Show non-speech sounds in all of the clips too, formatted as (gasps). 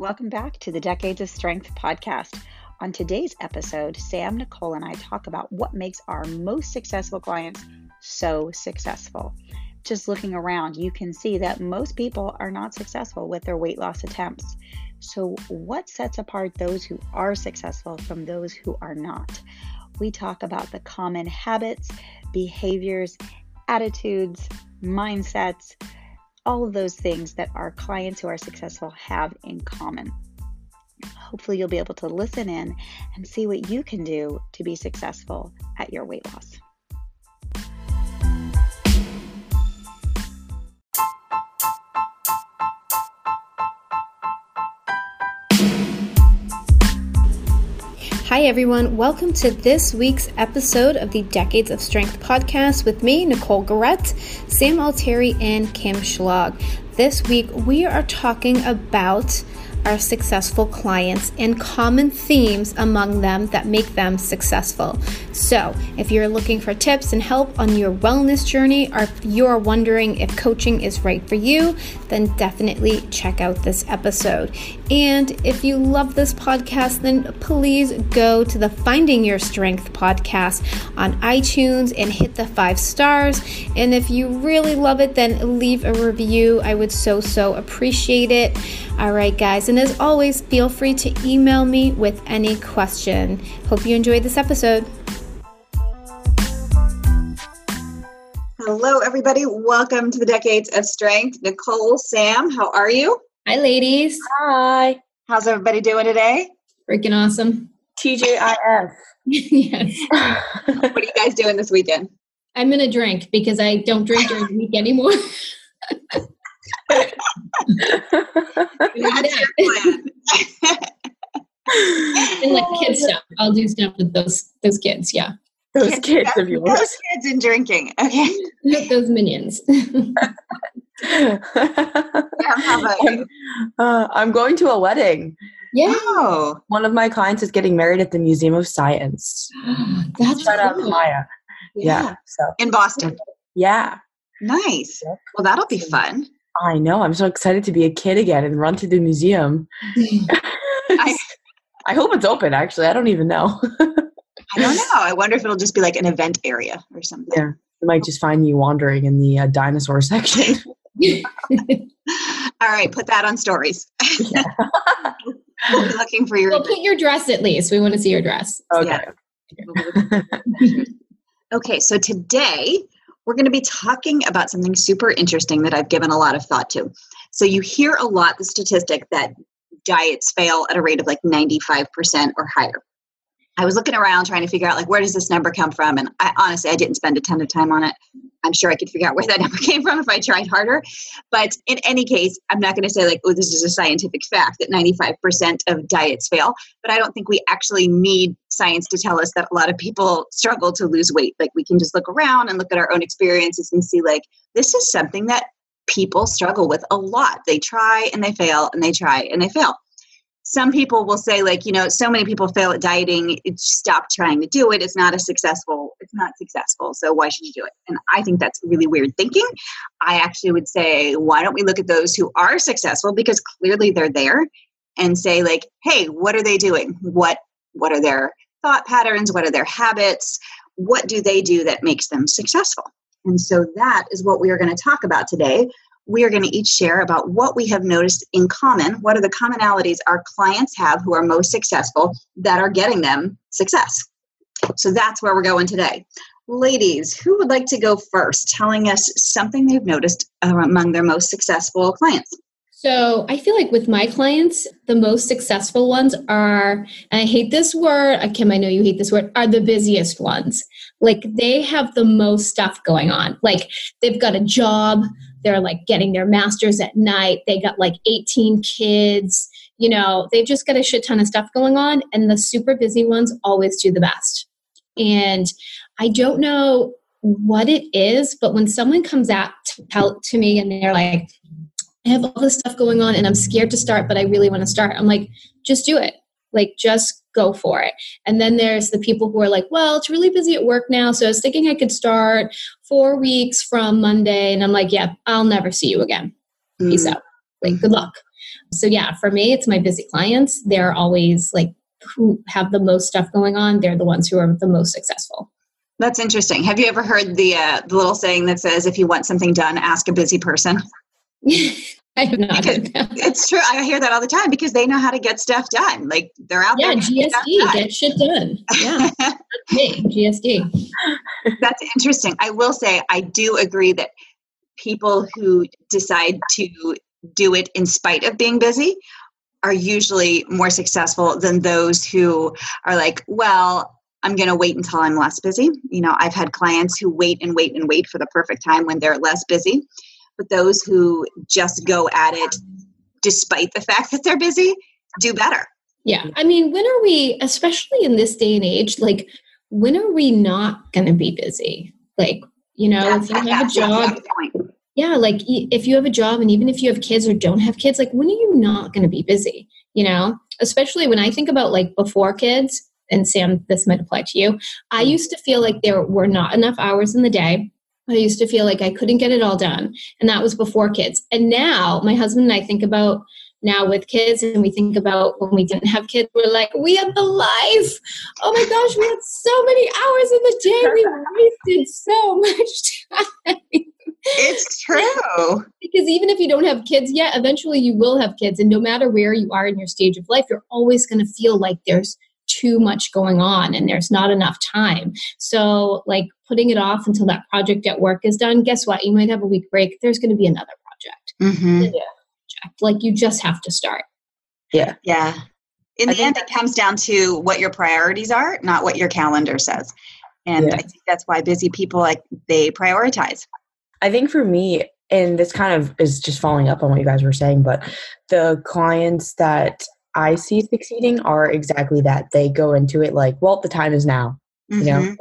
Welcome back to the Decades of Strength podcast. On today's episode, Sam, Nicole, and I talk about what makes our most successful clients so successful. Just looking around, you can see that most people are not successful with their weight loss attempts. So, what sets apart those who are successful from those who are not? We talk about the common habits, behaviors, attitudes, mindsets, all of those things that our clients who are successful have in common. Hopefully, you'll be able to listen in and see what you can do to be successful at your weight loss. Hi, everyone. Welcome to this week's episode of the Decades of Strength podcast with me, Nicole Garrett, Sam Altieri, and Kim Schlag. This week, we are talking about our successful clients and common themes among them that make them successful. So, if you're looking for tips and help on your wellness journey, or if you're wondering if coaching is right for you, then definitely check out this episode. And if you love this podcast, then please go to the Finding Your Strength podcast on iTunes and hit the five stars. And if you really love it, then leave a review. I would so, so appreciate it. All right, guys. And as always, feel free to email me with any question. Hope you enjoyed this episode. Hello, everybody. Welcome to the Decades of Strength. Nicole, Sam, how are you? Hi, ladies. Hi. How's everybody doing today? Freaking awesome. TGIF. (laughs) yes. what are you guys doing this weekend? I'm going to drink because I don't drink during the week anymore. (laughs) (laughs) (laughs) and like kid stuff. (laughs) I'll do stuff with those those kids. Yeah. Those kids, kids of yours. Those kids and drinking. Okay. those minions. yeah, I'm, uh, I'm going to a wedding. Yeah. Oh. One of my clients is getting married at the Museum of Science. (gasps) That's Shout out cool. Maya. Yeah. yeah. So in Boston. Yeah. Nice. Well, that'll be fun. I know. I'm so excited to be a kid again and run to the museum. (laughs) I, I hope it's open. Actually, I don't even know. I don't know. I wonder if it'll just be like an event area or something. Yeah, you might just find you wandering in the uh, dinosaur section. (laughs) All right, put that on stories. (laughs) we'll be looking for your. Well, put your dress at least. We want to see your dress. Okay. Yeah. okay, so today we're going to be talking about something super interesting that I've given a lot of thought to. So you hear a lot the statistic that diets fail at a rate of like 95% or higher. I was looking around trying to figure out like where does this number come from and I honestly I didn't spend a ton of time on it. I'm sure I could figure out where that (laughs) number came from if I tried harder. But in any case, I'm not going to say like oh this is a scientific fact that 95% of diets fail, but I don't think we actually need science to tell us that a lot of people struggle to lose weight. Like we can just look around and look at our own experiences and see like this is something that people struggle with a lot. They try and they fail and they try and they fail some people will say like you know so many people fail at dieting stop trying to do it it's not a successful it's not successful so why should you do it? And i think that's really weird thinking. I actually would say why don't we look at those who are successful because clearly they're there and say like hey what are they doing? What what are their thought patterns? What are their habits? What do they do that makes them successful? And so that is what we are going to talk about today we are going to each share about what we have noticed in common. What are the commonalities our clients have who are most successful that are getting them success? So that's where we're going today. Ladies, who would like to go first, telling us something they've noticed uh, among their most successful clients? So I feel like with my clients, the most successful ones are, and I hate this word, Kim, I know you hate this word, are the busiest ones. Like they have the most stuff going on. Like they've got a job, they're like getting their masters at night, they got like 18 kids, you know, they've just got a shit ton of stuff going on. And the super busy ones always do the best. And I don't know what it is, but when someone comes out to, tell, to me and they're like, I have all this stuff going on and I'm scared to start, but I really want to start. I'm like, just do it. Like, just go for it. And then there's the people who are like, well, it's really busy at work now. So I was thinking I could start four weeks from Monday. And I'm like, yeah, I'll never see you again. Peace Mm. out. Like, good luck. So, yeah, for me, it's my busy clients. They're always like, who have the most stuff going on, they're the ones who are the most successful. That's interesting. Have you ever heard the uh, the little saying that says, "If you want something done, ask a busy person"? (laughs) I have not. It's true. I hear that all the time because they know how to get stuff done. Like they're out Yeah, there. stuff GSD, get shit done. Yeah, (laughs) me, GSD. That's interesting. I will say I do agree that people who decide to do it in spite of being busy are usually more successful than those who are like, well, I'm going to wait until I'm less busy. You know, I've had clients who wait and wait and wait for the perfect time when they're less busy. But those who just go at it despite the fact that they're busy do better. Yeah. I mean, when are we, especially in this day and age, like, when are we not going to be busy? Like, you know, That's- if you have a job, yeah, like if you have a job and even if you have kids or don't have kids, like, when are you not going to be busy? You know, especially when I think about like before kids, and Sam, this might apply to you. I mm-hmm. used to feel like there were not enough hours in the day. I used to feel like I couldn't get it all done. And that was before kids. And now my husband and I think about now with kids and we think about when we didn't have kids, we're like, we had the life. Oh my gosh, we had so many hours in the day. We (laughs) wasted so much time. It's (laughs) true. because even if you don't have kids yet, eventually you will have kids. And no matter where you are in your stage of life, you're always going to feel like there's too much going on and there's not enough time. So, like putting it off until that project at work is done, guess what? You might have a week break. There's going to be another project. hmm Like you just have to start. Yeah. Yeah. In I the end, it comes down to what your priorities are, not what your calendar says. And Yeah. I think that's why busy people like they prioritize. I think for me, and this kind of is just following up on what you guys were saying, but the clients that I see succeeding are exactly that. They go into it like, well, the time is now, you know, Mhm.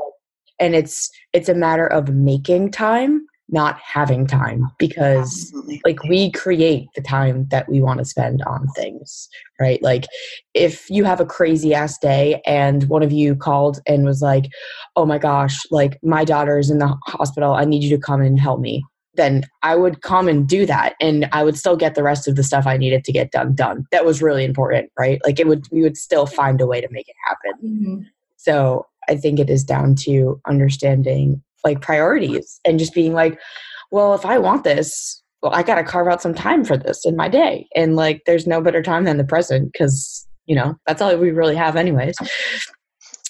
and it's it's a matter of making time, not having time, because Absolutely. like we create the time that we want to spend on things right like if you have a crazy ass day and one of you called and was like oh my gosh like my daughter is in the hospital i need you to come and help me then i would come and do that and i would still get the rest of the stuff i needed to get done done that was really important right like it would we would still find a way to make it happen mm-hmm. so I think it is down to understanding like priorities and just being like, well, if I want this, well, I got to carve out some time for this in my day. And like, there's no better time than the present because, you know, that's all we really have, anyways.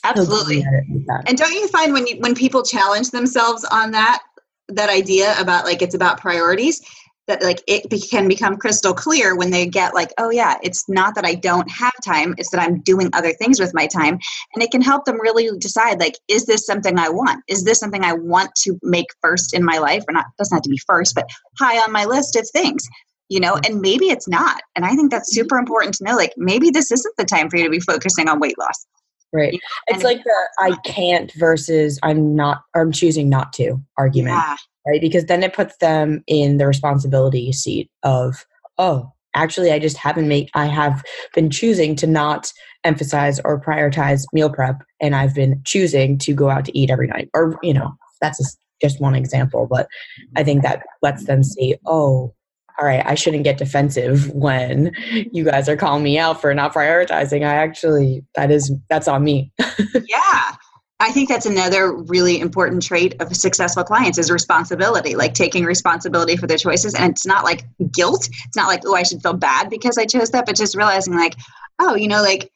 Absolutely. looking at it like that. And don't you find when you when people challenge themselves on that that idea about like it's about priorities that like it be- can become crystal clear when they get like oh yeah it's not that I don't have time it's that I'm doing other things with my time. And it can help them really decide like is this something I want? Is this something I want to make first in my life? Or not doesn't have to be first but high on my list of things you know? And maybe it's not. And I think that's super important to know like maybe this isn't the time for you to be focusing on weight loss Right. and It's like the I can't versus I'm not, or I'm choosing not to argument. yeah right? Because then it puts them in the responsibility seat of, oh, actually, I just haven't made, I have been choosing to not emphasize or prioritize meal prep, and I've been choosing to go out to eat every night. Or, you know, that's just one example, but I think that lets them see, oh, all right, I shouldn't get defensive when you guys are calling me out for not prioritizing. I actually, that is, that's on me. (laughs) Yeah. I think that's another really important trait of successful clients is responsibility, like taking responsibility for their choices. And it's not like guilt. It's not like, oh, I should feel bad because I chose that, but just realizing like, oh, you know, like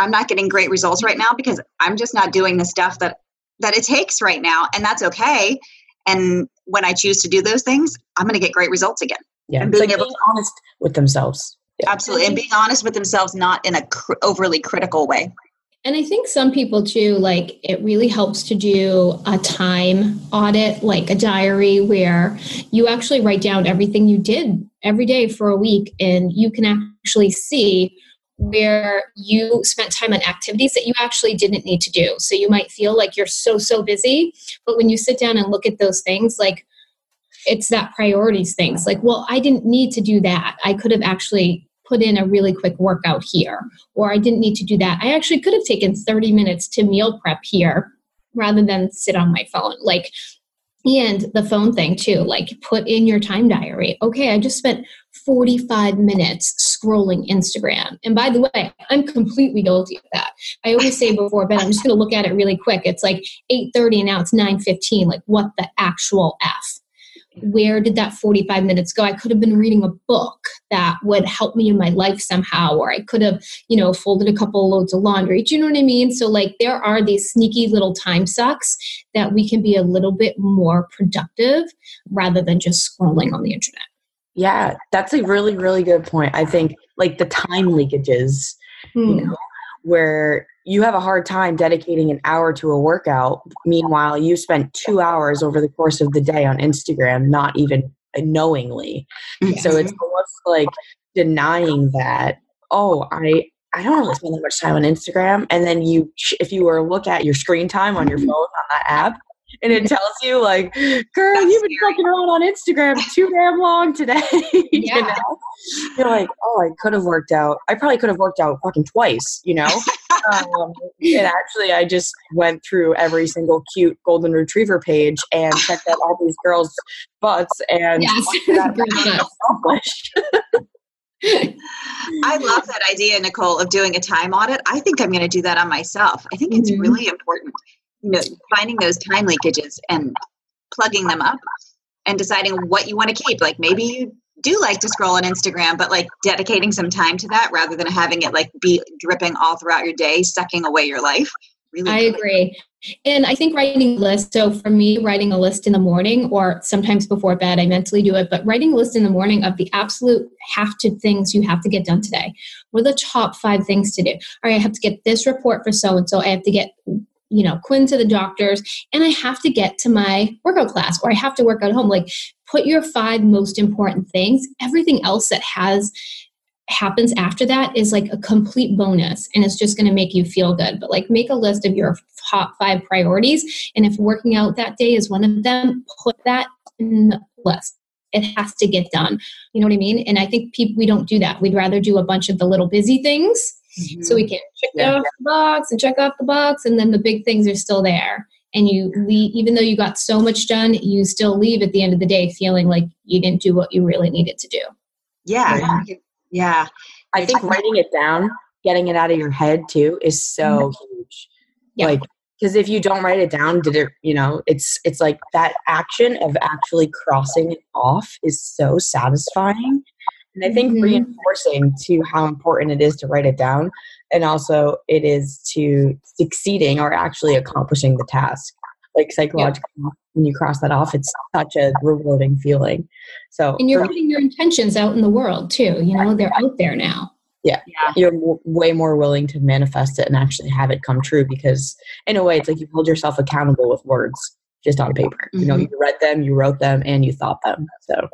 I'm not getting great results right now because I'm just not doing the stuff that that it takes right now. And that's okay. And when I choose to do those things, I'm going to get great results again. Yeah. And being like able being honest with themselves. Yeah. Absolutely. And being honest with themselves, not in a cr- overly critical way. And I think some people too, like it really helps to do a time audit, like a diary where you actually write down everything you did every day for a week and you can actually see where you spent time on activities that you actually didn't need to do. So you might feel like you're so, so busy, but when you sit down and look at those things, like it's that priorities things like, well, I didn't need to do that. I could have actually put in a really quick workout here or I didn't need to do that. I actually could have taken 30 minutes to meal prep here rather than sit on my phone. Like, and the phone thing too, like put in your time diary. Okay, I just spent 45 minutes scrolling Instagram. And by the way, I'm completely guilty of that. I always say before bed, I'm just going to look at it really quick. It's like 8:30 and now it's 9:15. Like what the actual f? Where did that 45 minutes go? I could have been reading a book that would help me in my life somehow, or I could have, you know, folded a couple of loads of laundry. Do you know what I mean? So, like, there are these sneaky little time sucks that we can be a little bit more productive rather than just scrolling on the internet. Yeah, that's a really, really good point. I think, like, the time leakages, hmm. you know, where you have a hard time dedicating an hour to a workout. Meanwhile, you spent two hours over the course of the day on Instagram, not even knowingly. Yes. So it's mm-hmm. almost like denying that, oh, I, I don't really spend that much time on Instagram. And then you, if you were to look at your screen time on your mm-hmm. phone on that app, and it tells you like, girl, That's you've been fucking around on Instagram too damn long today. (laughs) Yeah. you know? You're like, oh, I could have worked out. I probably could have worked out fucking twice, you know? um, and actually, I just went through every single cute golden retriever page and checked out all these girls' butts and yes. (laughs) I love that idea, Nicole, of doing a time audit. I think I'm going to do that on myself. I think it's mm-hmm. really important you know finding those time leakages and plugging them up and deciding what you want to keep. Like maybe you do like to scroll on instagram but like dedicating some time to that rather than having it like be dripping all throughout your day sucking away your life really i agree. And i think writing list so for me writing a list in the morning or sometimes before bed i mentally do it but writing a list in the morning of the absolute have to things you have to get done today. What are the top five things to do? All right i have to get this report for so and so i have to get you know, Quinn to the doctors, and I have to get to my workout class or I have to work out home. Like, put your five most important things. Everything else that has happens after that is like a complete bonus and it's just going to make you feel good. But like, make a list of your top five priorities. And if working out that day is one of them, put that in the list it has to get done you know what i mean and i think people we don't do that we'd rather do a bunch of the little busy things Mm-hmm. So we can check yeah. off the box and check off the box, and then the big things are still there. And you leave, even though you got so much done, you still leave at the end of the day feeling like you didn't do what you really needed to do. Yeah. Right. Yeah. I think writing it down, getting it out of your head too, is so mm-hmm. huge. Yeah. Like, because if you don't write it down, did it, you know, it's it's like that action of actually crossing it off is so satisfying and I think mm-hmm. reinforcing to how important it is to write it down and also it is to succeeding or actually accomplishing the task. Like psychologically, yeah. when you cross that off, it's such a rewarding feeling. So, and you're putting your intentions out in the world too. You know, they're out there now. Yeah, yeah. you're w- way more willing to manifest it and actually have it come true because, in a way, it's like you hold yourself accountable with words just on paper. Mm-hmm. You know, mm-hmm. you read them, you wrote them, and you thought them. So,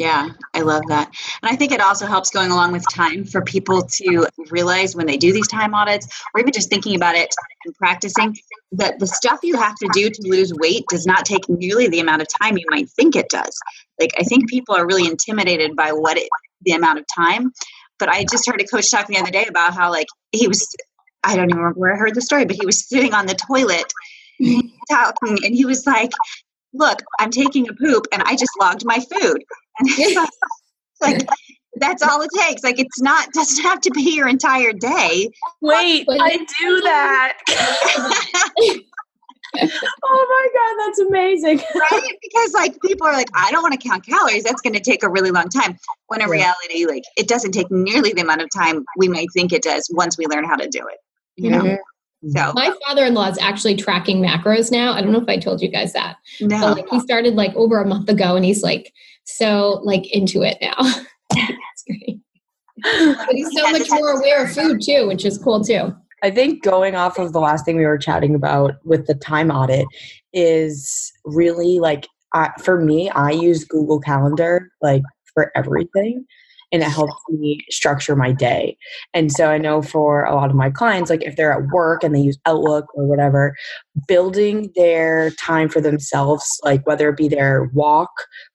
yeah, I love that. And I think it also helps going along with time for people to realize when they do these time audits or even just thinking about it and practicing that the stuff you have to do to lose weight does not take nearly the amount of time you might think it does. Like I think people are really intimidated by what it the amount of time. But I just heard a coach talking the other day about how like he was I don't even remember where I heard the story, but he was sitting on the toilet mm-hmm. talking and he was like look, I'm taking a poop and I just logged my food. And (laughs) (laughs) like, that's all it takes. Like it's not (laughs) doesn't have to be your entire day. Wait, I do that. oh my god, that's amazing. right? Because like people are like, I don't want to count calories. That's going to take a really long time. When in reality, like it doesn't take nearly the amount of time we might think it does once we learn how to do it. You know. Mm-hmm. So my father-in-law is actually tracking macros now. I don't know if I told you guys that. No. But, like he started like over a month ago and he's like so like into it now. (laughs) That's great. But he's so much more aware of food too, which is cool too. I think going off of the last thing we were chatting about with the time audit is really like uh, for me, I use Google Calendar like for everything and it helps me structure my day. And so I know for a lot of my clients, like if they're at work and they use Outlook or whatever, building their time for themselves, like whether it be their walk,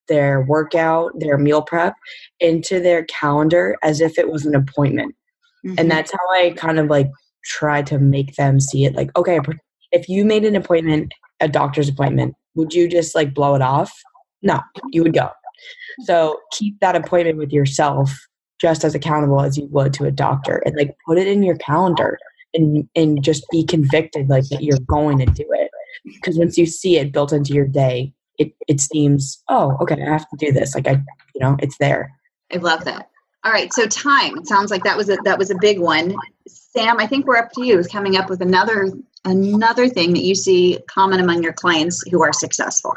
their workout, their meal prep, into their calendar as if it was an appointment. Mm-hmm. And that's how I kind of like try to make them see it like, okay, if you made an appointment, a doctor's appointment, would you just like blow it off? No, you would go So keep that appointment with yourself just as accountable as you would to a doctor and like put it in your calendar and and just be convicted like that you're going to do it. Because once you see it built into your day, it, it seems, oh, okay, I have to do this. Like I you know, it's there. I love that. All right, so time. It sounds like that was a that was a big one. Sam, I think we're up to you. Is coming up with another another thing that you see common among your clients who are successful.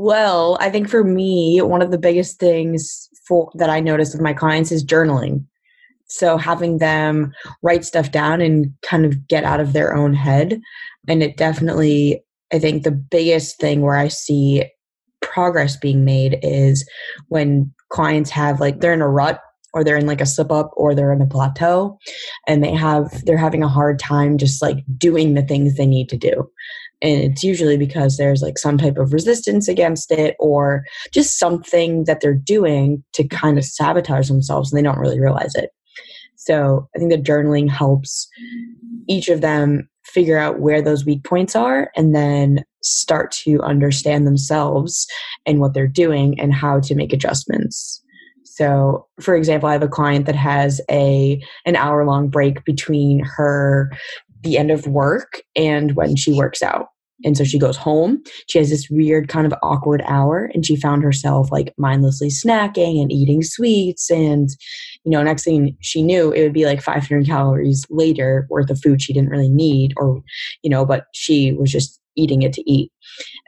Well, I think for me, one of the biggest things for that I notice with my clients is journaling. So having them write stuff down and kind of get out of their own head. And it definitely, I think the biggest thing where I see progress being made is when clients have like they're in a rut or they're in like a slip up or they're in a plateau and they have they're having a hard time just like doing the things they need to do and it's usually because there's like some type of resistance against it or just something that they're doing to kind of sabotage themselves and they don't really realize it. So i think the journaling helps each of them figure out where those weak points are and then start to understand themselves and what they're doing and how to make adjustments. So, for example, I have a client that has a an hour long break between her the end of work and when she works out. And so she goes home. She has this weird kind of awkward hour and she found herself like mindlessly snacking and eating sweets and you know, next thing she knew it would be like 500 calories later worth of food she didn't really need or you know, but she was just eating it to eat.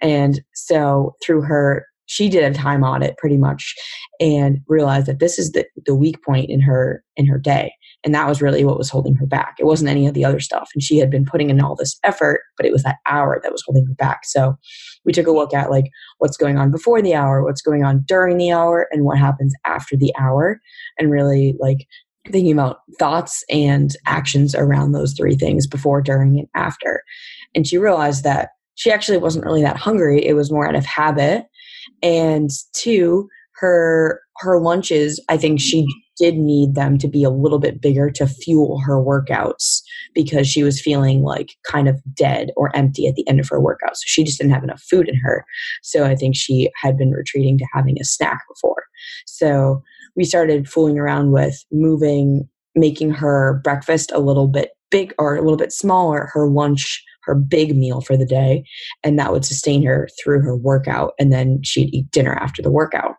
And so through her she did a time audit pretty much and realized that this is the, the weak point in her in her day and that was really what was holding her back. It wasn't any of the other stuff. And she had been putting in all this effort but it was that hour that was holding her back. So we took a look at like what's going on before the hour what's going on during the hour and what happens after the hour and really like thinking about thoughts and actions around those three things before during and after. And she realized that she actually wasn't really that hungry. It was more out of habit. And two her her lunches i think she did need them to be a little bit bigger to fuel her workouts because she was feeling like kind of dead or empty at the end of her workout. So she just didn't have enough food in her. So i think she had been retreating to having a snack before. So we started fooling around with moving making her breakfast a little bit big or a little bit smaller her lunch her big meal for the day and that would sustain her through her workout and then she'd eat dinner after the workout.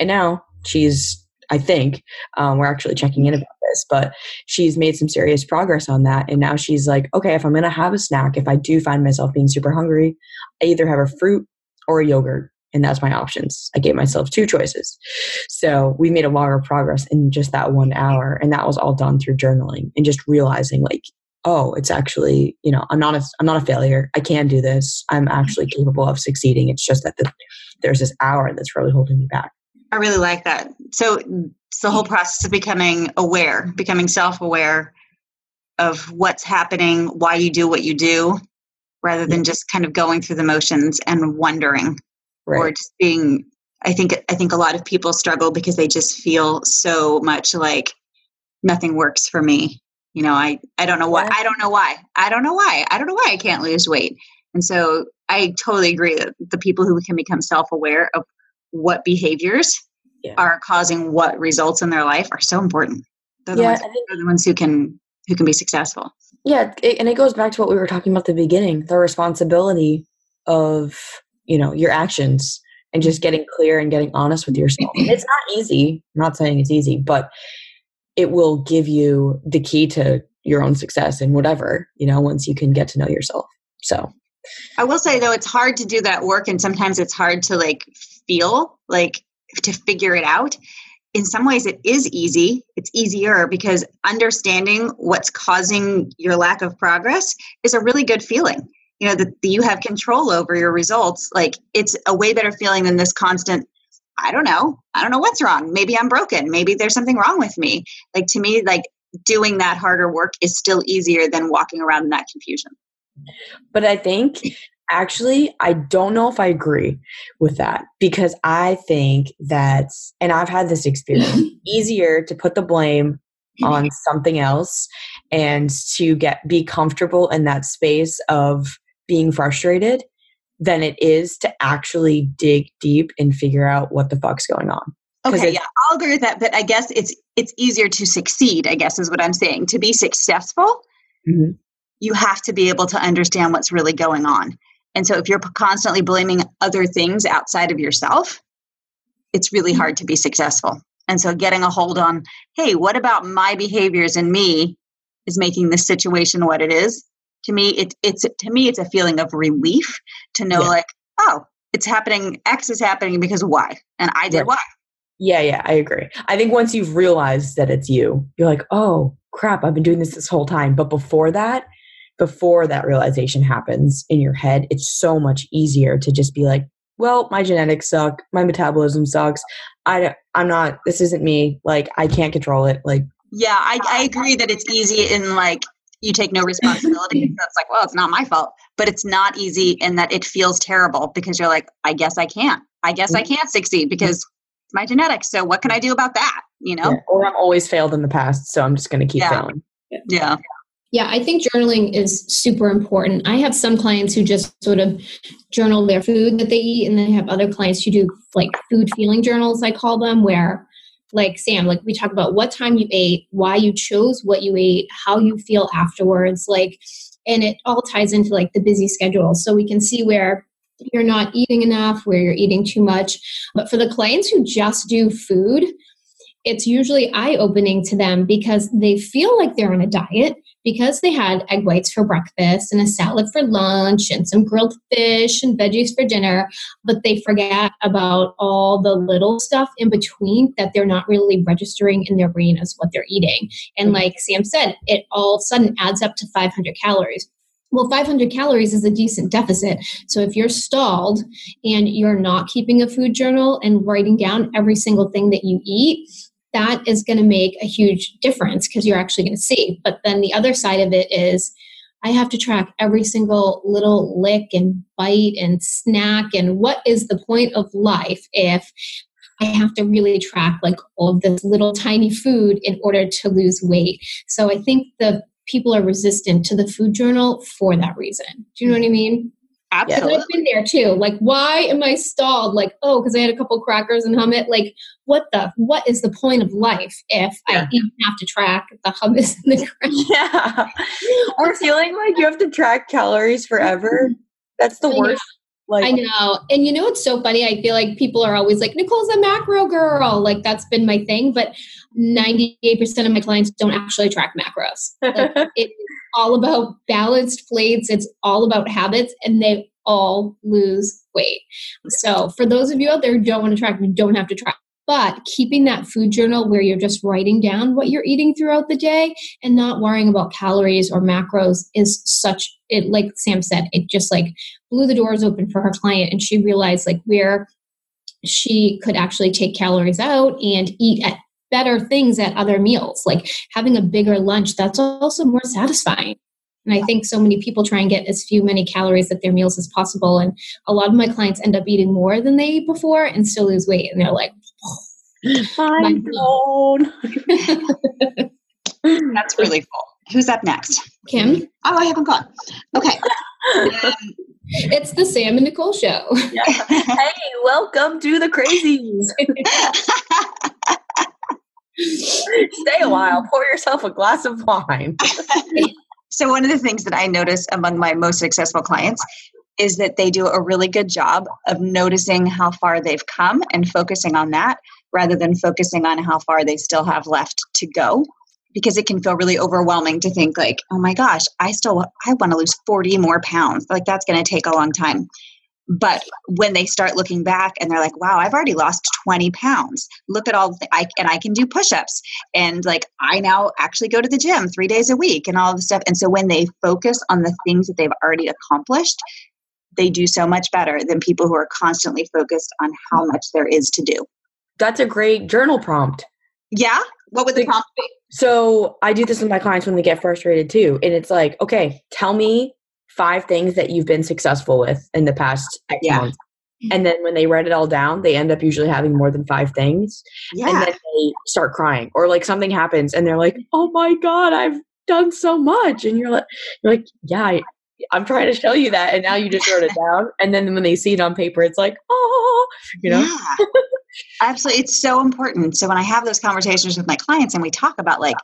And now she's i think um, we're actually checking in about this but she's made some serious progress on that and now she's like okay if i'm going to have a snack if i do find myself being super hungry i either have a fruit or a yogurt and that's my options. I gave myself two choices. So we made a lot of progress in just that one hour. And that was all done through journaling and just realizing like, oh, it's actually, you know, I'm not a, I'm not a failure. I can do this. I'm actually capable of succeeding. It's just that the, there's this hour that's really holding me back. I really like that. So it's the whole process of becoming aware, becoming self-aware of what's happening, why you do what you do, rather than just kind of going through the motions and wondering right. or just being I think I think a lot of people struggle because they just feel so much like nothing works for me you know i i don't know why i don't know why i don't know why i don't know why i can't lose weight and so i totally agree that the people who can become self-aware of what behaviors yeah. are causing what results in their life are so important they're the, yeah, ones, think, they're the ones who can who can be successful yeah it, and it goes back to what we were talking about at the beginning the responsibility of you know your actions and just getting clear and getting honest with yourself it's not easy i'm not saying it's easy but it will give you the key to your own success and whatever, you know, once you can get to know yourself. So I will say though, it's hard to do that work and sometimes it's hard to like feel like to figure it out. In some ways, it is easy. It's easier because understanding what's causing your lack of progress is a really good feeling. You know, that you have control over your results. Like, it's a way better feeling than this constant I don't know. I don't know what's wrong. Maybe I'm broken. Maybe there's something wrong with me. Like to me, like doing that harder work is still easier than walking around in that confusion. But I think actually, I don't know if I agree with that because I think that, and I've had this experience, (laughs) easier to put the blame on (laughs) something else and to get be comfortable in that space of being frustrated than it is to actually dig deep and figure out what the fuck's going on. Okay, yeah, I'll agree with that, but I guess it's it's easier to succeed, I guess is what I'm saying. To be successful, Mhm. you have to be able to understand what's really going on. And so if you're constantly blaming other things outside of yourself, it's really hard to be successful. And so getting a hold on, hey, what about my behaviors and me is making this situation what it is? To me, it, it's to me it's a feeling of relief to know Yeah. like, oh, it's happening, X is happening because why? And I did Right. Y. Yeah, yeah, I agree. I think once you've realized that it's you, you're like, oh crap, I've been doing this this whole time. But before that, before that realization happens in your head, it's so much easier to just be like, well, my genetics suck, my metabolism sucks. I, I'm not. This isn't me. Like, I can't control it. Like, Yeah, I, I agree that it's easy in like you take no responsibility. (laughs) it's like, well, it's not my fault. But it's not easy in that it feels terrible because you're like, I guess I can't. I guess I mm-hmm. can't succeed because it's my genetics. So what can I do about that? You know? yeah. or I've always failed in the past, so I'm just going to keep Yeah. failing. Yeah. Yeah, I think journaling is super important. I have some clients who just sort of journal their food that they eat, and then I have other clients who do like food feeling journals, I call them, where like Sam, like we talk about what time you ate, why you chose what you ate, how you feel afterwards, like, and it all ties into like the busy schedule. So we can see where you're not eating enough, where you're eating too much. But for the clients who just do food, it's usually eye opening to them because they feel like they're on a diet because they had egg whites for breakfast and a salad for lunch and some grilled fish and veggies for dinner, but they forget about all the little stuff in between that they're not really registering in their brain as what they're eating. And mm-hmm. like Sam said, it all of a sudden adds up to 500 calories. Well, 500 calories is a decent deficit. So if you're stalled and you're not keeping a food journal and writing down every single thing that you eat, that is going to make a huge difference because you're actually going to see. But then the other side of it is I have to track every single little lick and bite and snack. And what is the point of life if I have to really track like all of this little tiny food in order to lose weight? So I think the people are resistant to the food journal for that reason. Do you know what I mean? Absolutely. I've been there too. Like, why am I stalled? Like, oh, because I had a couple crackers and hummus. Like, what the? What is the point of life if Yeah. I even have to track the hummus and the (laughs) crackers? Yeah. or feeling like you have to track calories (laughs) forever. That's the I know. worst. Like, I know. And you know it's so funny? I feel like people are always like, Nicole's a macro girl. Like, that's been my thing. But 98% of my clients don't actually track macros. Like, (laughs) all about balanced plates, it's all about habits, and they all lose weight. So, for those of you out there who don't want to track, you don't have to track. But keeping that food journal where you're just writing down what you're eating throughout the day and not worrying about calories or macros is such it like Sam said, it just like blew the doors open for her client and she realized like where she could actually take calories out and eat at better things at other meals like having a bigger lunch that's also more satisfying and i think so many people try and get as few many calories at their meals as possible and a lot of my clients end up eating more than they ate before and still lose weight and they're like mind blown. (laughs) That's really cool. Who's up next? kim Oh, I haven't gone. Okay. Um, (laughs) it's the sam and nicole show (laughs) hey, welcome to the crazies. Stay a while. Pour yourself a glass of wine. (laughs) so one of the things that I notice among my most successful clients is that they do a really good job of noticing how far they've come and focusing on that rather than focusing on how far they still have left to go because it can feel really overwhelming to think like oh my gosh i still i want to lose 40 more pounds like that's going to take a long time but when they start looking back and they're like wow i've already lost 20 pounds. Look at all the I, and i can do push-ups. And like i now actually go to the gym three days a week and all the stuff. And so when they focus on the things that they've already accomplished they do so much better than people who are constantly focused on how much there is to do. That's a great journal prompt. yeah? What would the prompt be? So I do this with my clients when they get frustrated too. And it's like, okay, tell me five things that you've been successful with in the past X Yeah. months. And then when they write it all down, they end up usually having more than five things. yeah And then they start crying. Or like something happens and they're like, oh my God, I've done so much. And you're like, you're like, yeah, I, I'm trying to show you that, and now you just wrote it (laughs) down. And then when they see it on paper, it's like, oh, you know. Yeah. Absolutely. It's so important. So when I have those conversations with my clients and we talk about like,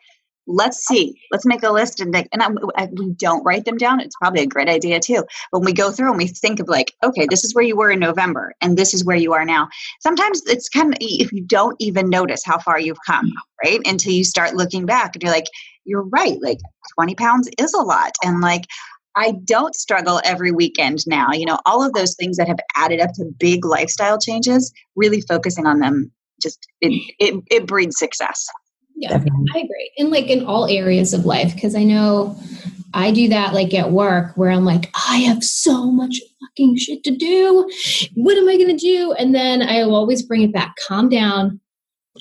let's see, let's make a list and, and I, I, we don't write them down. It's probably a great idea too. When we go through and we think of like, okay, this is where you were in November and this is where you are now. Sometimes it's kind of, if you don't even notice how far you've come, right? Until you start looking back and you're like, you're right. Like 20 pounds is a lot. And like, I don't struggle every weekend now. You know, all of those things that have added up to big lifestyle changes, really focusing on them just it it, it breeds success. Yeah, Definitely. I agree. And like in all areas of life, because I know I do that like at work where I'm like, I have so much fucking shit to do. What am I going to do? And then I always bring it back. Calm down,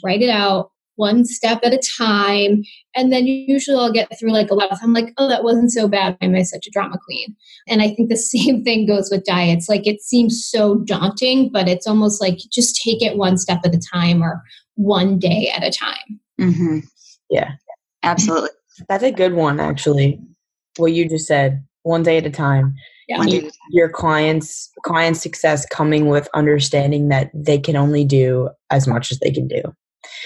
write it out, one step at a time. And then usually I'll get through like a lot. I'm like, oh, that wasn't so bad. I'm such a drama queen. And I think the (laughs) same thing goes with diets. Like it seems so daunting, but it's almost like just take it one step at a time or one day at a time. Mm-hmm. Yeah, absolutely. That's a good one, actually. What you just said, one day at a time. Yeah. You, your clients client success coming with understanding that they can only do as much as they can do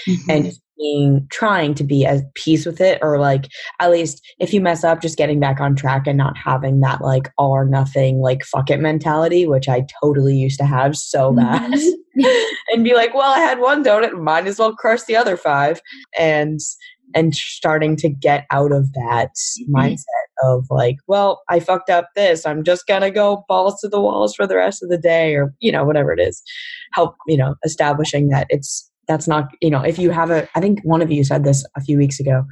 mm-hmm. and just being trying to be at peace with it or like at least if you mess up just getting back on track and not having that like all or nothing like fuck it mentality which i totally used to have so bad mm-hmm. (laughs) (laughs) and be like well i had one donut might as well crush the other five. And and starting to get out of that mm-hmm. mindset of like well i fucked up this. I'm just gonna go balls to the walls for the rest of the day or you know whatever it is. Help you know establishing that it's that's not you know if you have a i think one of you said this a few weeks ago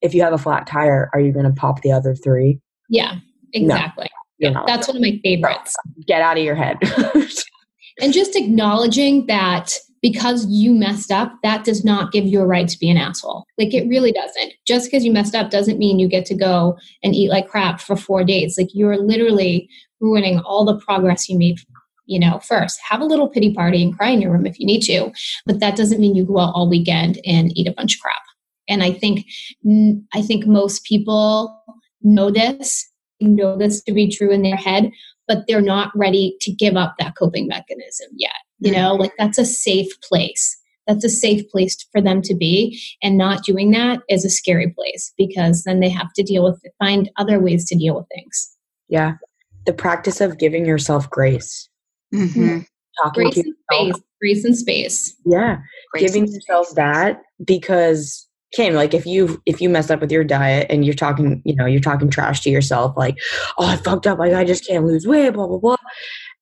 if you have a flat tire are you going to pop the other three? Yeah exactly. No, yeah, that's one of my favorites. Get out of your head (laughs) and just acknowledging that because you messed up that does not give you a right to be an asshole. Like it really doesn't. Just because you messed up doesn't mean you get to go and eat like crap for four days. Like you're literally ruining all the progress you made you know, first. Have a little pity party and cry in your room if you need to, but that doesn't mean you go out all weekend and eat a bunch of crap. And I think, I think most people know this, know this to be true in their head, but they're not ready to give up that coping mechanism yet. You know, mm-hmm. like that's a safe place. That's a safe place for them to be. And not doing that is a scary place because then they have to deal with it, find other ways to deal with things. Yeah. The practice of giving yourself grace Mm-hmm. Talking grace to and space, grace and space. Yeah, grace giving yourself space. that because Kim, like if you if you mess up with your diet and you're talking, you know, you're talking trash to yourself, like, oh, I fucked up, like I just can't lose weight, blah blah blah.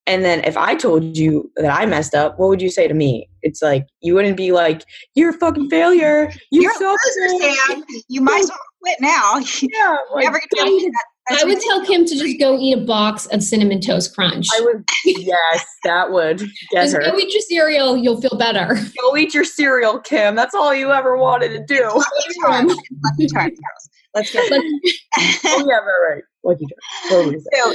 And then if I told you that I messed up, what would you say to me? It's like you wouldn't be like, "You're a fucking failure. You you're a loser, Sam. You might as well quit now. (laughs) Yeah, like, never get to that I would tell Kim to just go eat a box of cinnamon toast crunch. I would, yes, that would get just her. Go eat your cereal, you'll feel better. Go eat your cereal, Kim. That's all you ever wanted to do. Lucky Charms. Lucky Charms, Let's go. (laughs) oh, yeah, right, right. Lucky Charms. So,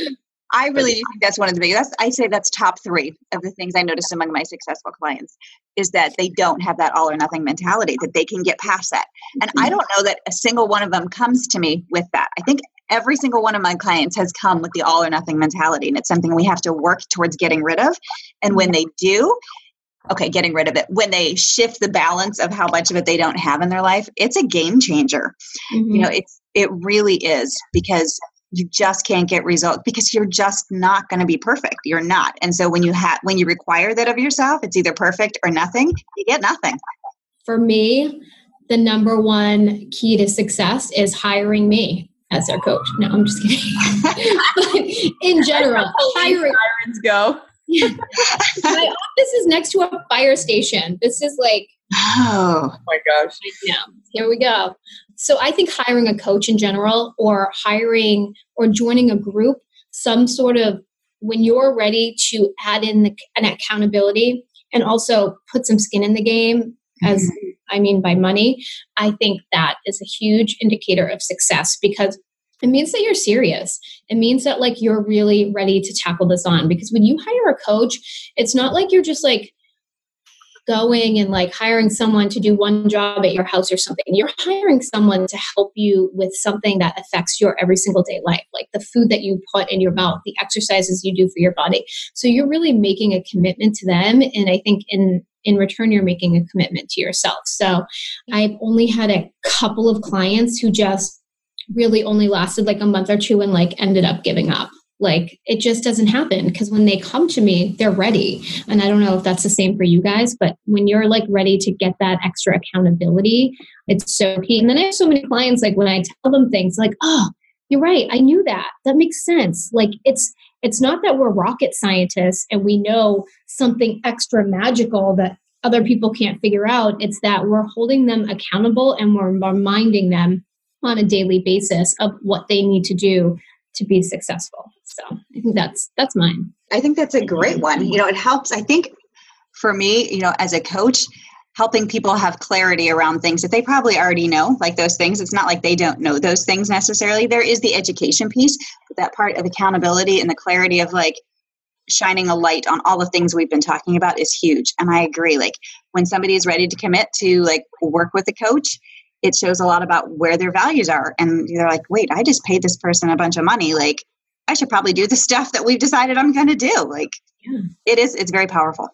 I really do think that's one of the biggest. I say that's top three of the things I noticed among my successful clients is that they don't have that all or nothing mentality, that they can get past that. And I mm-hmm. don't know that a single one of them comes to me with that. I think every single one of my clients has come with the all or nothing mentality and it's something we have to work towards getting rid of and when they do okay getting rid of it when they shift the balance of how much of it they don't have in their life it's a game changer mm-hmm. you know it's it really is because you just can't get results because you're just not going to be perfect you're not and so when you have when you require that of yourself it's either perfect or nothing you get nothing for me the number one key to success is hiring me as their coach. No, I'm just kidding. (laughs) in general, hiring sirens go. (laughs) my office is next to a fire station. This is like oh, oh my gosh. Yeah, here we go. So I think hiring a coach in general, or hiring or joining a group, some sort of when you're ready to add in the, an accountability and also put some skin in the game as mm-hmm. I mean by money, I think that is a huge indicator of success because it means that you're serious. It means that like you're really ready to tackle this on because when you hire a coach, it's not like you're just like going and like hiring someone to do one job at your house or something. You're hiring someone to help you with something that affects your every single day life, like the food that you put in your mouth, the exercises you do for your body. So you're really making a commitment to them. And I think in in return you're making a commitment to yourself. So I've only had a couple of clients who just really only lasted like a month or two and like ended up giving up like it just doesn't happen because when they come to me, they're ready. And I don't know if that's the same for you guys, but when you're like ready to get that extra accountability, it's so key. And then I have so many clients like when I tell them things like, oh, you're right, I knew that. That makes sense. Like it's it's not that we're rocket scientists and we know something extra magical that other people can't figure out. It's that we're holding them accountable and we're reminding them on a daily basis of what they need to do to be successful. So I think that's that's mine. I think that's a great one. You know, it helps. I think for me, you know, as a coach, helping people have clarity around things that they probably already know, like those things. It's not like they don't know those things necessarily. There is the education piece, but that part of accountability and the clarity of like shining a light on all the things we've been talking about is huge. And I agree. Like when somebody is ready to commit to like work with a coach, it shows a lot about where their values are. And they're like, wait, I just paid this person a bunch of money. Like I should probably do the stuff that we've decided I'm going to do. Like, yeah. it is, it's very powerful.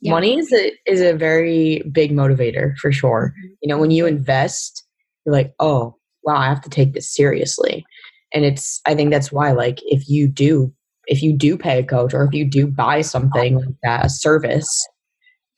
Yeah. Money is a, is a very big motivator for sure. Mm-hmm. You know, when you invest, you're like, oh, wow, I have to take this seriously. And it's, I think that's why, like, if you do, if you do pay a coach or if you do buy something like that, a service,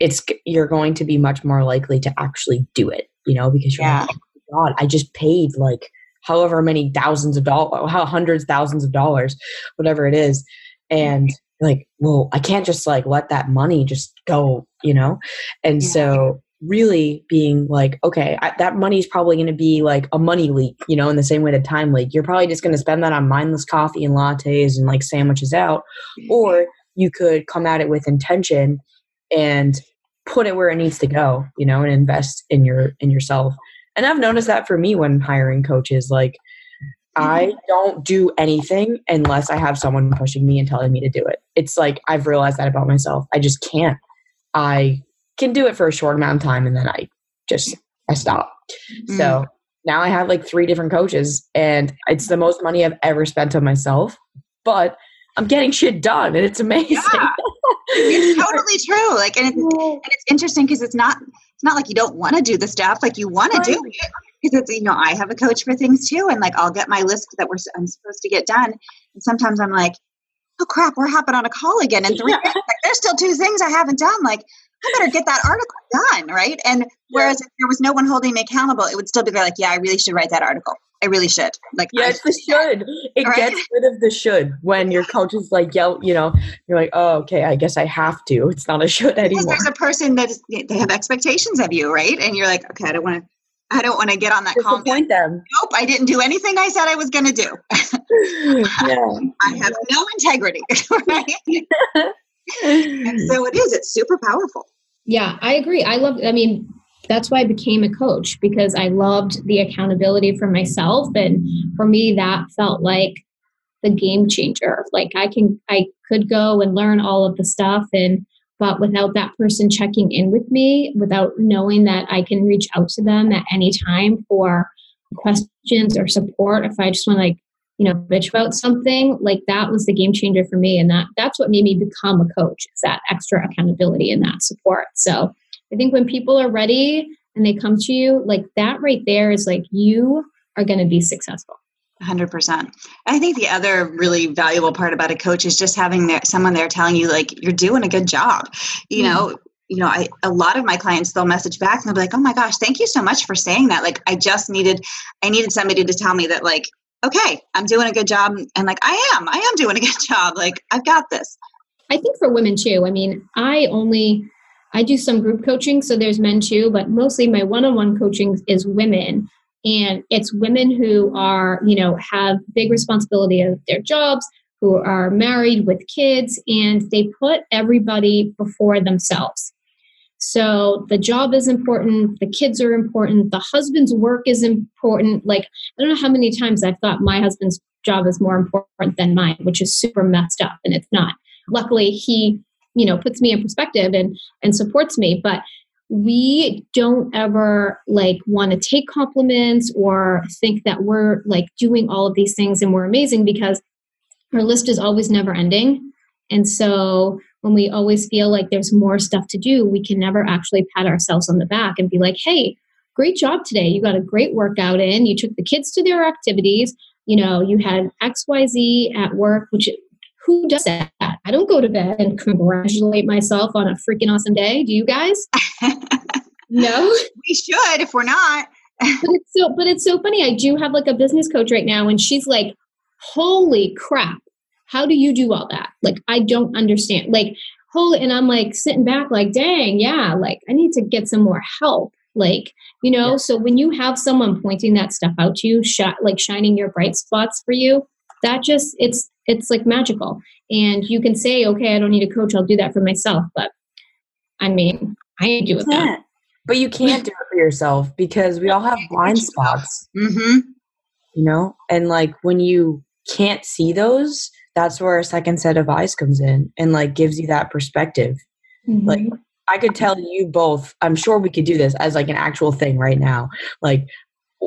it's, you're going to be much more likely to actually do it, you know, because you're yeah. like, oh God, I just paid like however many thousands of dollars, oh, how hundreds, thousands of dollars, whatever it is. And like, well, I can't just like let that money just go, you know? And yeah. so really being like, okay, I, that money is probably going to be like a money leak, you know, in the same way that time leak. You're probably just going to spend that on mindless coffee and lattes and like sandwiches out. Mm-hmm. Or you could come at it with intention and put it where it needs to go, you know, and invest in your in yourself and I've noticed that for me when hiring coaches, like I mm-hmm. don't do anything unless I have someone pushing me and telling me to do it. It's like I've realized that about myself. I just can't. I can do it for a short amount of time and then I just I stop. Mm. So now I have like three different coaches and it's the most money I've ever spent on myself. But I'm getting shit done and it's amazing. Yeah. it's (laughs) totally true. Like and it's, and it's interesting because it's not it's not like you don't want to do the stuff like you want right. to do it because it's you know i have a coach for things too and like i'll get my list that we're i'm supposed to get done and sometimes i'm like oh crap we're hopping on a call again and three like, there's still two things i haven't done like i better get that article done right and whereas yeah. if there was no one holding me accountable it would still be like yeah i really should write that article I really should. Like, yeah, it's (laughs) the should. It right? gets rid of the should when your coach is like, yell, you know, you're like, oh, okay, I guess I have to. It's not a should anymore. Because there's a person that is, they have expectations of you, right? And you're like, okay, I don't want to. I don't want to get on that call. Point them. Nope, I didn't do anything I said I was going to do. (laughs) yeah. I have no integrity, (laughs) right? and so it is. It's super powerful. Yeah, I agree. I love. I mean, that's why I became a coach because I loved the accountability for myself. And for me, that felt like the game changer. Like I can, I could go and learn all of the stuff and, but without that person checking in with me, without knowing that I can reach out to them at any time for questions or support, if I just want to like, you know, bitch about something, like that was the game changer for me. And that that's what made me become a coach, is that extra accountability and that support. So I think when people are ready and they come to you, like that right there is like you are going to be successful. 100%. I think the other really valuable part about a coach is just having there, someone there telling you like you're doing a good job. You mm-hmm. know, you know, I a lot of my clients they'll message back and they'll be like, "Oh my gosh, thank you so much for saying that." Like I just needed I needed somebody to tell me that like, "Okay, I'm doing a good job." And like, "I am. I am doing a (laughs) good job. Like, I've got this." I think for women too. I mean, I only I do some group coaching, so there's men too, but mostly my one on one coaching is women. And it's women who are, you know, have big responsibility of their jobs, who are married with kids, and they put everybody before themselves. So the job is important, the kids are important, the husband's work is important. Like, I don't know how many times I've thought my husband's job is more important than mine, which is super messed up, and it's not. Luckily, he you know puts me in perspective and and supports me but we don't ever like want to take compliments or think that we're like doing all of these things and we're amazing because our list is always never ending. And so when we always feel like there's more stuff to do, we can never actually pat ourselves on the back and be like, hey, great job today. You got a great workout in. You took the kids to their activities. You know, you had XYZ at work, which who does that? I don't go to bed and congratulate myself on a freaking awesome day. Do you guys? (laughs) no. We should if we're not. but it's so but it's so funny. I do have like a business coach right now and she's like, "Holy crap. How do you do all that?" Like I don't understand. Like holy and I'm like sitting back like, "Dang, yeah, like I need to get some more help." Like, you know, yeah. so when you have someone pointing that stuff out to you, sh- like shining your bright spots for you, that just it's it's like magical and you can say okay i don't need a coach i'll do that for myself but i mean i ain't doing that but you can't do it for yourself because we all have (laughs) blind spots mm-hmm. you know and like when you can't see those that's where a second set of eyes comes in and like gives you that perspective mm-hmm. like I could tell you both, I'm sure we could do this as like an actual thing right now. Like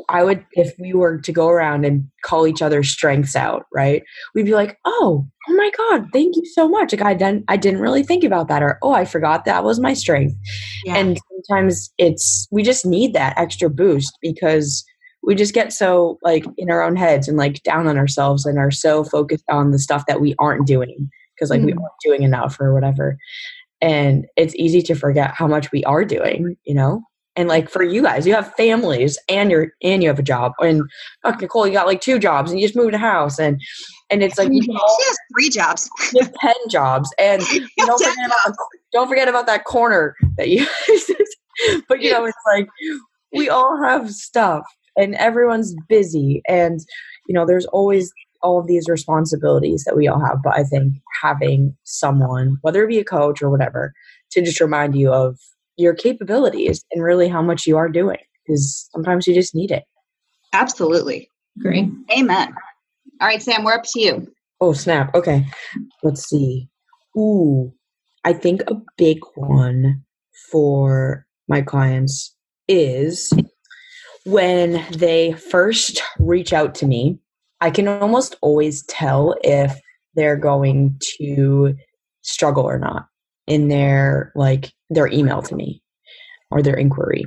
I would, if we were to go around and call each other's strengths out, right? We'd be like, "Oh, oh my God, thank you so much!" Like I didn't, I didn't really think about that, or "Oh, I forgot that was my strength." Yeah. And sometimes it's we just need that extra boost because we just get so like in our own heads and like down on ourselves and are so focused on the stuff that we aren't doing because like mm. we aren't doing enough or whatever. And it's easy to forget how much we are doing, you know? and like for you guys you have families and you're and you have a job and fuck nicole you got like two jobs and you just moved a house and and it's like she has three jobs you have 10 jobs and (laughs) don't forget about don't forget about that corner that you (laughs) but you (laughs) know it's like we all have stuff and everyone's busy and you know there's always all of these responsibilities that we all have but i think having someone whether it be a coach or whatever to just remind you of your capabilities and really how much you are doing because sometimes you just need it. Absolutely. Agree. Mm-hmm. Amen. All right, Sam, we're up to you. Oh, snap. Okay. Let's see. Ooh, I think a big one for my clients is when they first reach out to me, I can almost always tell if they're going to struggle or not in their like their email to me or their inquiry.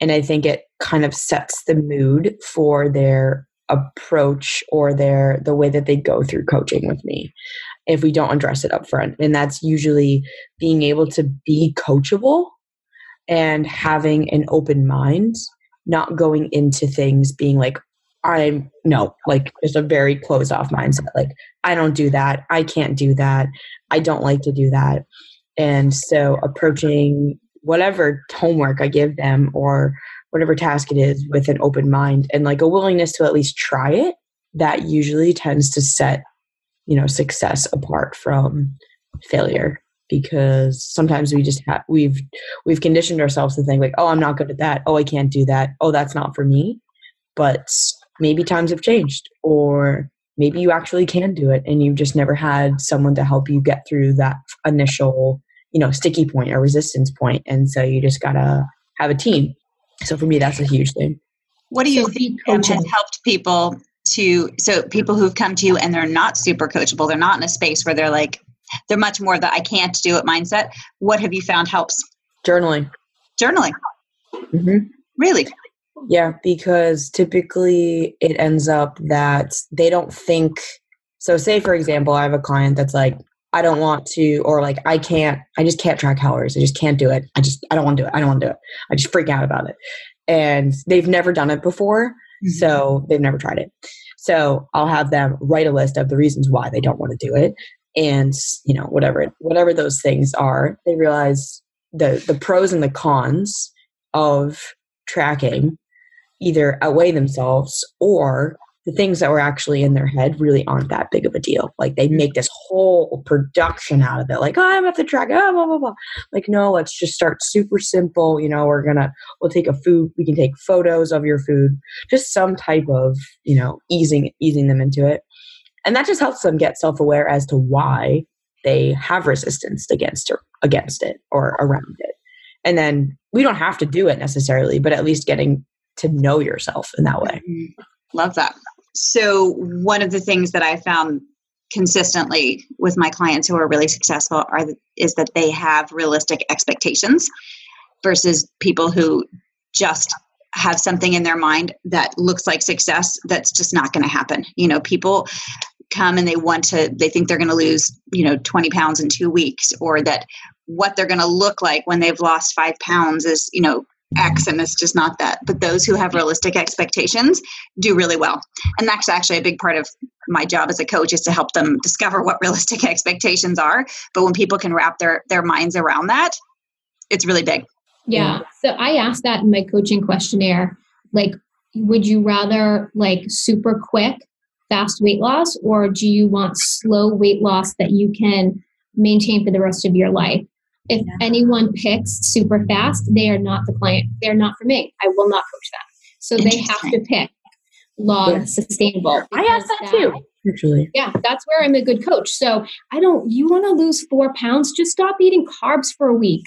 And I think it kind of sets the mood for their approach or their the way that they go through coaching with me if we don't address it up front. And that's usually being able to be coachable and having an open mind, not going into things being like, I'm no, like just a very closed off mindset. Like, I don't do that. I can't do that. I don't like to do that. And so approaching whatever homework I give them or whatever task it is with an open mind and like a willingness to at least try it, that usually tends to set, you know, success apart from failure because sometimes we just have we've we've conditioned ourselves to think like oh i'm not good at that. Oh i can't do that. Oh that's not for me. But maybe times have changed or maybe you actually can do it and you've just never had someone to help you get through that initial you know sticky point or resistance point and so you just gotta have a team. So for me that's a huge thing. What do you so think has helped people to so people who've come to you and they're not super coachable they're not in a space where they're like they're much more the i can't do it mindset what have you found helps journaling journaling mm-hmm. really yeah because typically it ends up that they don't think so say for example i have a client that's like I don't want to, or like I can't, I just can't track calories. I just can't do it. I just, I don't want to do it. I don't want to do it. I just freak out about it. And they've never done it before. Mm-hmm. So they've never tried it. So I'll have them write a list of the reasons why they don't want to do it. And, you know, whatever, whatever those things are, they realize the, the pros and the cons of tracking either outweigh themselves or the things that were actually in their head really aren't that big of a deal. Like they make this whole production out of it. Like, oh, I'm at the track, oh, blah, blah, blah. Like, no, let's just start super simple. You know, we're gonna we'll take a food, we can take photos of your food, just some type of, you know, easing easing them into it. And that just helps them get self-aware as to why they have resistance against or against it or around it. And then we don't have to do it necessarily, but at least getting to know yourself in that way. Mm-hmm. Love that. So one of the things that I found consistently with my clients who are really successful are is that they have realistic expectations versus people who just have something in their mind that looks like success that's just not going to happen. You know, people come and they want to they think they're going to lose, you know, 20 pounds in 2 weeks or that what they're going to look like when they've lost 5 pounds is, you know, X and it's just not that. But those who have realistic expectations do really well. And that's actually a big part of my job as a coach is to help them discover what (laughs) realistic expectations are. But when people can wrap their their minds around that, it's really big. Yeah. So I asked that in my coaching questionnaire. Like, would you rather like super quick, fast weight loss, or do you want slow weight loss that you can maintain for the rest of your life? If yeah. anyone picks super fast, they are not the client. They're not for me. I will not coach them. So they have to pick long, yes. sustainable. I asked that, that too. Actually. Yeah, that's where I'm a good coach. So I don't, you want to lose four pounds, just stop eating carbs for a week.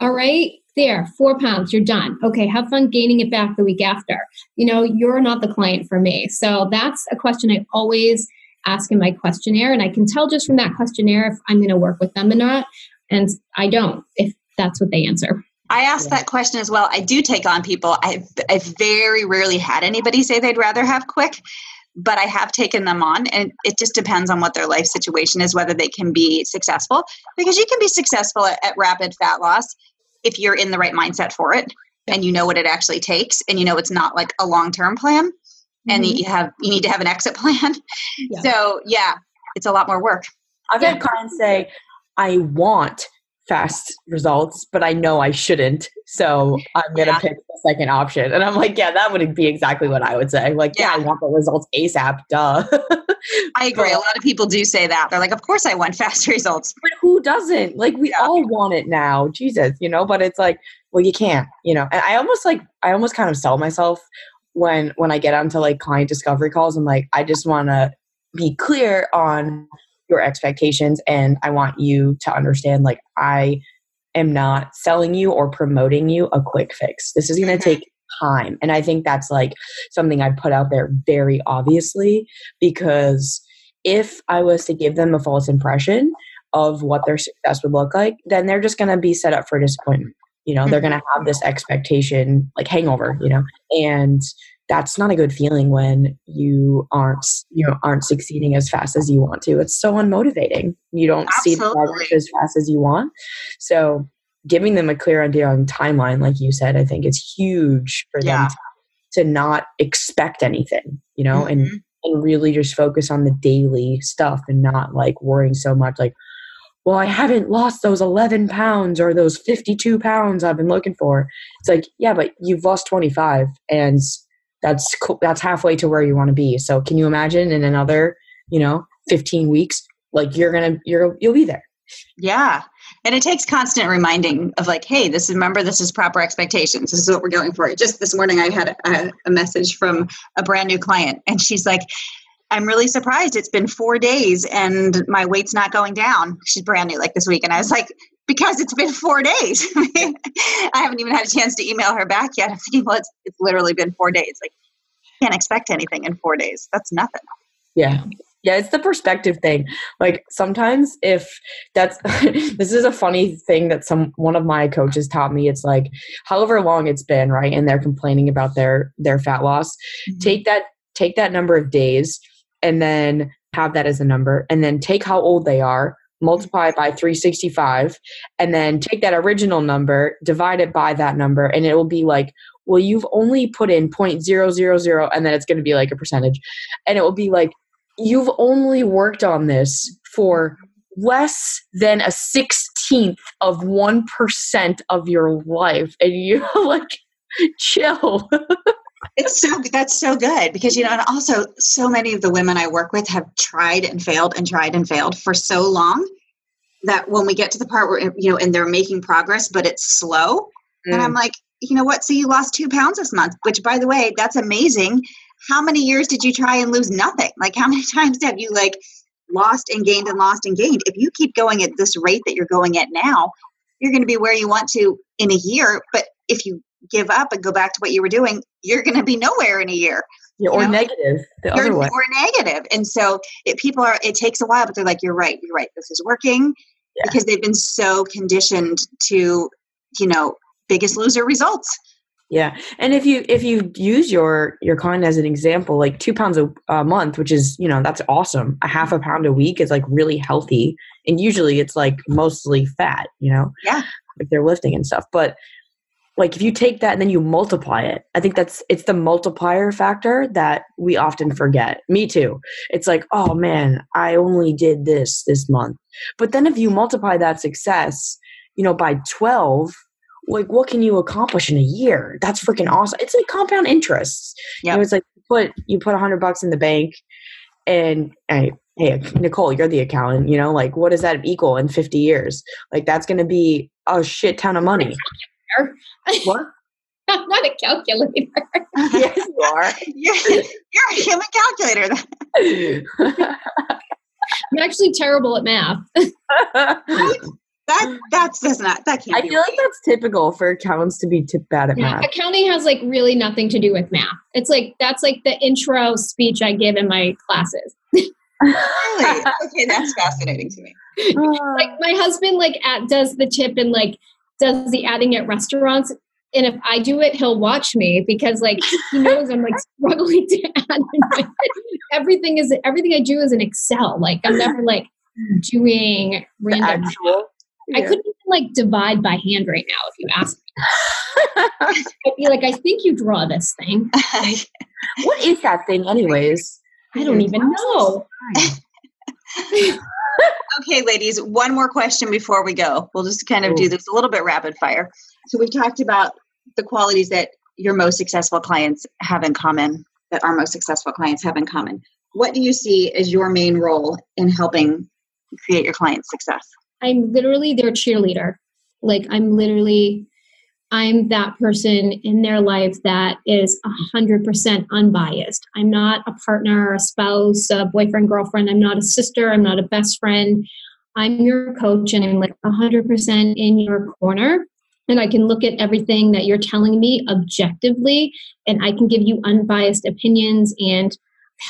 All right. There, four pounds, you're done. Okay, have fun gaining it back the week after. You know, you're not the client for me. So that's a question I always ask in my questionnaire. And I can tell just from that questionnaire if I'm going to work with them or not. And I don't, if that's what they answer. I ask that question as well. I do take on people. I've, I've very rarely had anybody say they'd rather have quick, but I have taken them on. And it just depends on what their life situation is, whether they can be successful. Because you can be successful at, at rapid fat loss if you're in the right mindset for it and you know what it actually takes and you know it's not like a long term plan and mm-hmm. you have you need to have an exit plan. Yeah. So yeah, it's a lot more work. I've had clients say, I want fast results, but I know I shouldn't. So I'm going to yeah. pick the second option. And I'm like, yeah, that would be exactly what I would say. Like, yeah, yeah I want the results ASAP. Duh. (laughs) I agree. But, a lot of people do say that. They're like, of course I want (laughs) fast results. But who doesn't? Like, we yeah. all want it now. Jesus, you know, but it's like, well, you can't, you know. And I almost like, I almost kind of sell myself when when I get onto like client discovery calls. I'm like, I just want to be clear on your expectations and I want you to understand like I am not selling you or promoting you a quick fix. This is going to mm-hmm. take time. And I think that's like something I put out there very obviously because if I was to give them a false impression of what their success would look like, then they're just going to be set up for disappointment. You know, they're mm-hmm. going to have this expectation like hangover, you know, and that's not a good feeling when you aren't you know aren't succeeding as fast as you want to it's so unmotivating you don't Absolutely. see the progress as fast as you want so giving them a clear idea on timeline like you said i think is huge for yeah. them to, to, not expect anything you know mm-hmm. and and really just focus on the daily stuff and not like worrying so much like well i haven't lost those 11 pounds or those 52 pounds i've been looking for it's like yeah but you've lost 25 and that's that's halfway to where you want to be. So can you imagine in another you know 15 weeks like you're gonna you're you'll be there. Yeah. And it takes constant reminding of like hey this is remember this is proper expectations. This is what we're going for. Just this morning i had a, a message from a brand new client and she's like i'm really surprised it's been four days and my weight's not going down she's brand new like this week and i was like because it's been four days. (laughs) I haven't even had a chance to email her back yet. (laughs) I'm thinking, well, it's, it's literally been four days. Like, can't expect anything in four days. That's nothing. Yeah. Yeah, it's the perspective thing. Like sometimes if that's (laughs) this is a funny thing that some one of my coaches taught me. It's like however long it's been, right? And they're complaining about their their fat loss. Mm-hmm. Take that take that number of days and then have that as a number and then take how old they are mm-hmm. multiply it by 365 and then take that original number divide it by that number and it will be like well you've only put in 0.000 and then it's going to be like a percentage. And it will be like you've only worked on this for less than a 16th of 1% of your life and (laughs) you're like chill (laughs) it's so that's so good because you know and also so many of the women i work with have tried and failed and tried and failed for so long that when we get to the part where you know and they're making progress but it's slow mm. and i'm mm. like you know what so you lost two pounds this month which by the way that's amazing how many years did you try and lose nothing like how (laughs) many times have you like lost and gained and lost and gained. If you keep going at this rate that you're going at now, you're going to be where you want to in a year. But if you give up and go back to what you were doing, you're going to be nowhere in a year. Yeah, or know? negative the you're, other way. Or negative. And so it, people are, it takes a while, but they're like, you're right, you're right. This is working yeah. because they've been so conditioned to, you know, biggest loser results. Yeah, and if you if you use your your client as an example, like two pounds a, a, month, which is you know that's awesome. A half a pound a week is like really healthy, and usually it's like mostly fat. You know, yeah, if they're lifting and stuff. But like if you take that and then you multiply it, I think that's it's the multiplier factor that we often forget. Me too. It's like, oh man, I only did this this month, but then if you multiply that success, you know, by twelve like what can you accomplish in a year? That's freaking awesome. It's like compound interest. Yeah. You know, it's like you put you put a hundred bucks in the bank and hey, hey, Nicole, you're the accountant, you know, like what does that equal in 50 years? Like that's gonna be a shit ton of money. What? (laughs) I'm not a calculator. yes, you are. (laughs) You're, you're a human calculator. (laughs) I'm actually terrible at math that that's does not that can't. I feel right. like that's typical for accountants to be t- bad at yeah, math. Accounting has like really nothing to do with math. It's like that's like the intro speech I give in my classes. really? Okay, that's fascinating to me. like my husband like at, does the tip and like does the adding at restaurants. And if I do it, he'll watch me because like he (laughs) knows I'm like struggling to (laughs) add. everything is everything I do is in Excel. Like I'm never like doing random yeah. I couldn't even like divide by hand right now if you ask me. (laughs) I'd be like, I think you draw this thing. what is that thing, anyways? I don't even know. Okay, ladies, one more question before we go. We'll just kind of Ooh. do oh. this a little bit rapid fire. So we've talked about the qualities that your most successful clients have in common, that our most successful clients have in common. What do you see as your main role in helping create your client's success? I'm literally their cheerleader. Like I'm literally I'm that person in their life that is 100% unbiased. I'm not a partner, a spouse, a boyfriend, girlfriend. I'm not a sister. I'm not a best friend. I'm your coach and I'm like 100% in your corner. And I can look at everything that you're telling me objectively and I can give you unbiased opinions and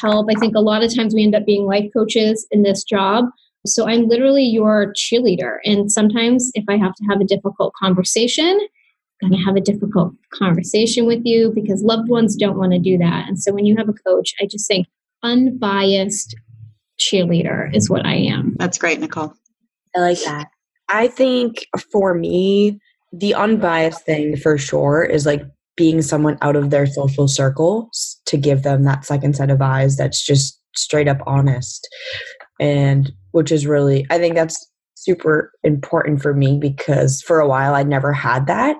help. I think a lot of times we end up being life coaches in this job so I'm literally your cheerleader. And sometimes if I have to have a difficult conversation, going to have a difficult conversation with you because loved ones don't want to do that. And so when you have a coach, I just think unbiased cheerleader is what I am. That's great, Nicole. I like that. I think for me, the unbiased thing for sure is like being someone out of their social circles to give them that second set of eyes that's just straight up honest and which is really i think that's super important for me because for a while i never had that.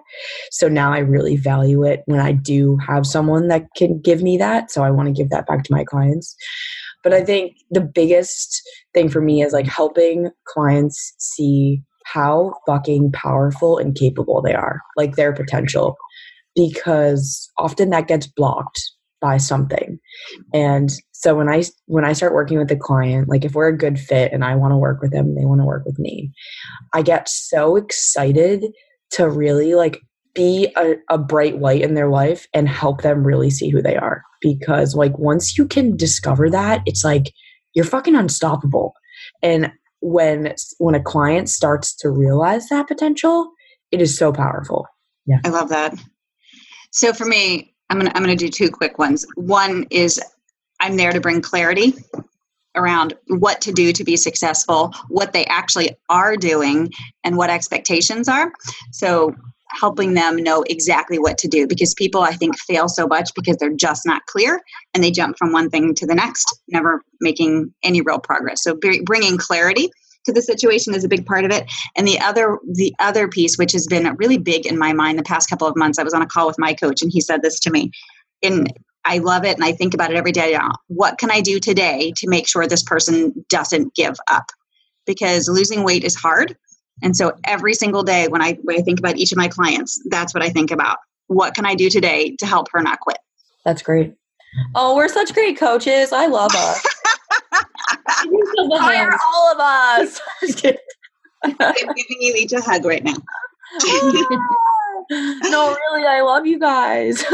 So now i really value it when i do have someone that can give me that. So i want to give that back to my clients. But i think the biggest thing for me is like helping clients see how fucking powerful and capable they are like their potential. Because often that gets blocked by something. And so when i when i start working with a client like if we're a good fit and i want to work with them they want to work with me i get so excited to really like be a, a bright light in their life and help them really see who they are. Because like once you can discover that it's like you're fucking unstoppable. And when when a client starts to realize that potential it is so powerful. Yeah. I love that. So for me I'm gonna I'm gonna do two quick ones. One is I'm there to bring clarity around what to do to be successful, what they actually are doing, and what expectations are. So helping them know exactly what to do because people I think fail so much because they're just not clear and they jump from one thing to the next, never making any real progress. So bringing clarity to the situation is a big part of it. And the other the other piece which has been really big in my mind the past couple of months i was on a call with my coach and he said this to me. And i love it and i think about it every day. What can i do today to make sure this person doesn't give up? Because losing weight is hard. And so every single day when i when i think about each of my clients that's what i think about. What can i do today to help her not quit? That's great. Oh we're such great coaches. I love us (laughs) Hire all of us. (laughs) I'm giving you each a hug right now. (laughs) no, really, I love you guys. (laughs)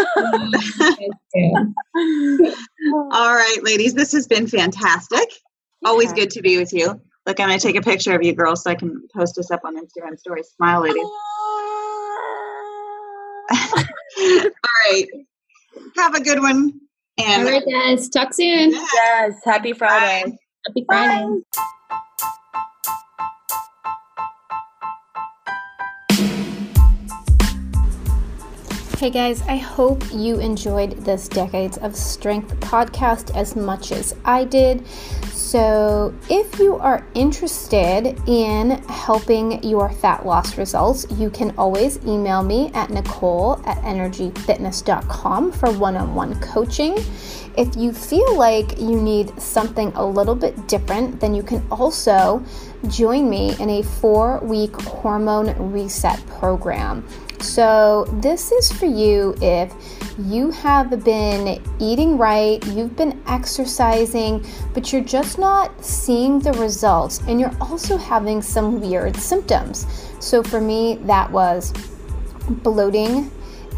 all right, ladies, this has been fantastic. Always Yeah. good to be with you. Look, I'm going to take a picture of you girls so I can post this up on Instagram stories. Smile, ladies. All right. Have a good one. All And right, guys. Talk soon. yes, happy Friday. Bye. Happy Friday. Hey guys, I hope you enjoyed this Decades of Strength podcast as much as I did. So, if you are interested in helping your fat loss results, you can always email me at nicole at energyfitness.com for one on one coaching. If you feel like you need something a little bit different, then you can also join me in a four week hormone reset program. So, this is for you if you have been eating right, you've been exercising, but you're just not seeing the results, and you're also having some weird symptoms. So, for me, that was bloating,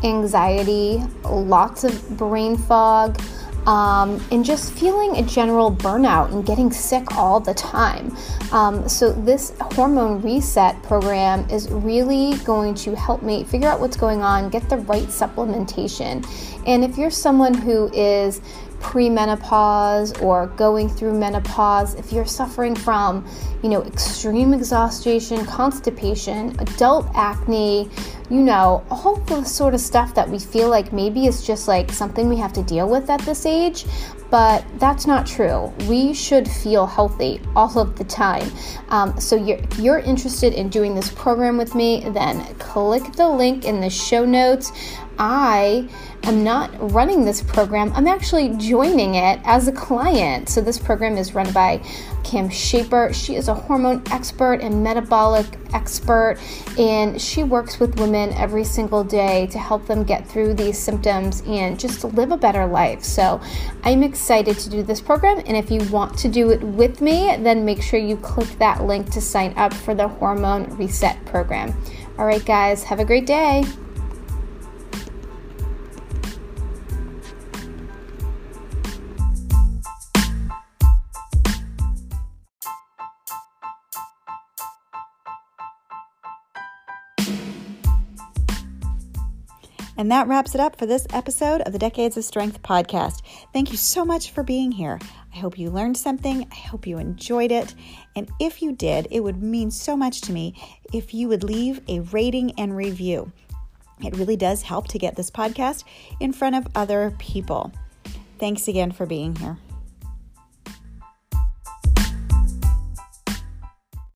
anxiety, lots of brain fog, um, and just feeling a general burnout and getting sick all the time. Um, so, this hormone reset program is really going to help me figure out what's going on, get the right supplementation. And if you're someone who is premenopause or going through menopause, if you're suffering from, you know, extreme exhaustion, constipation, adult acne, you know, all the sort of stuff that we feel like maybe is just like something we have to deal with at this age, but that's not true. We should feel healthy all of the time. Um, so you're, if you're interested in doing this program with me, then click the link in the show notes. I am not running this program, I'm actually joining it as a client. So, this program is run by Kim Shaper. She is a hormone expert and metabolic expert, and she works with women every single day to help them get through these symptoms and just live a better life. So, I'm excited to do this program, and if you want to do it with me, then make sure you click that link to sign up for the Hormone Reset program. All right, guys, have a great day. And that wraps it up for this episode of the Decades of Strength podcast. Thank you so much for being here. I hope you learned something. I hope you enjoyed it. And if you did, it would mean so much to me if you would leave a rating and review. It really does help to get this podcast in front of other people. Thanks again for being here.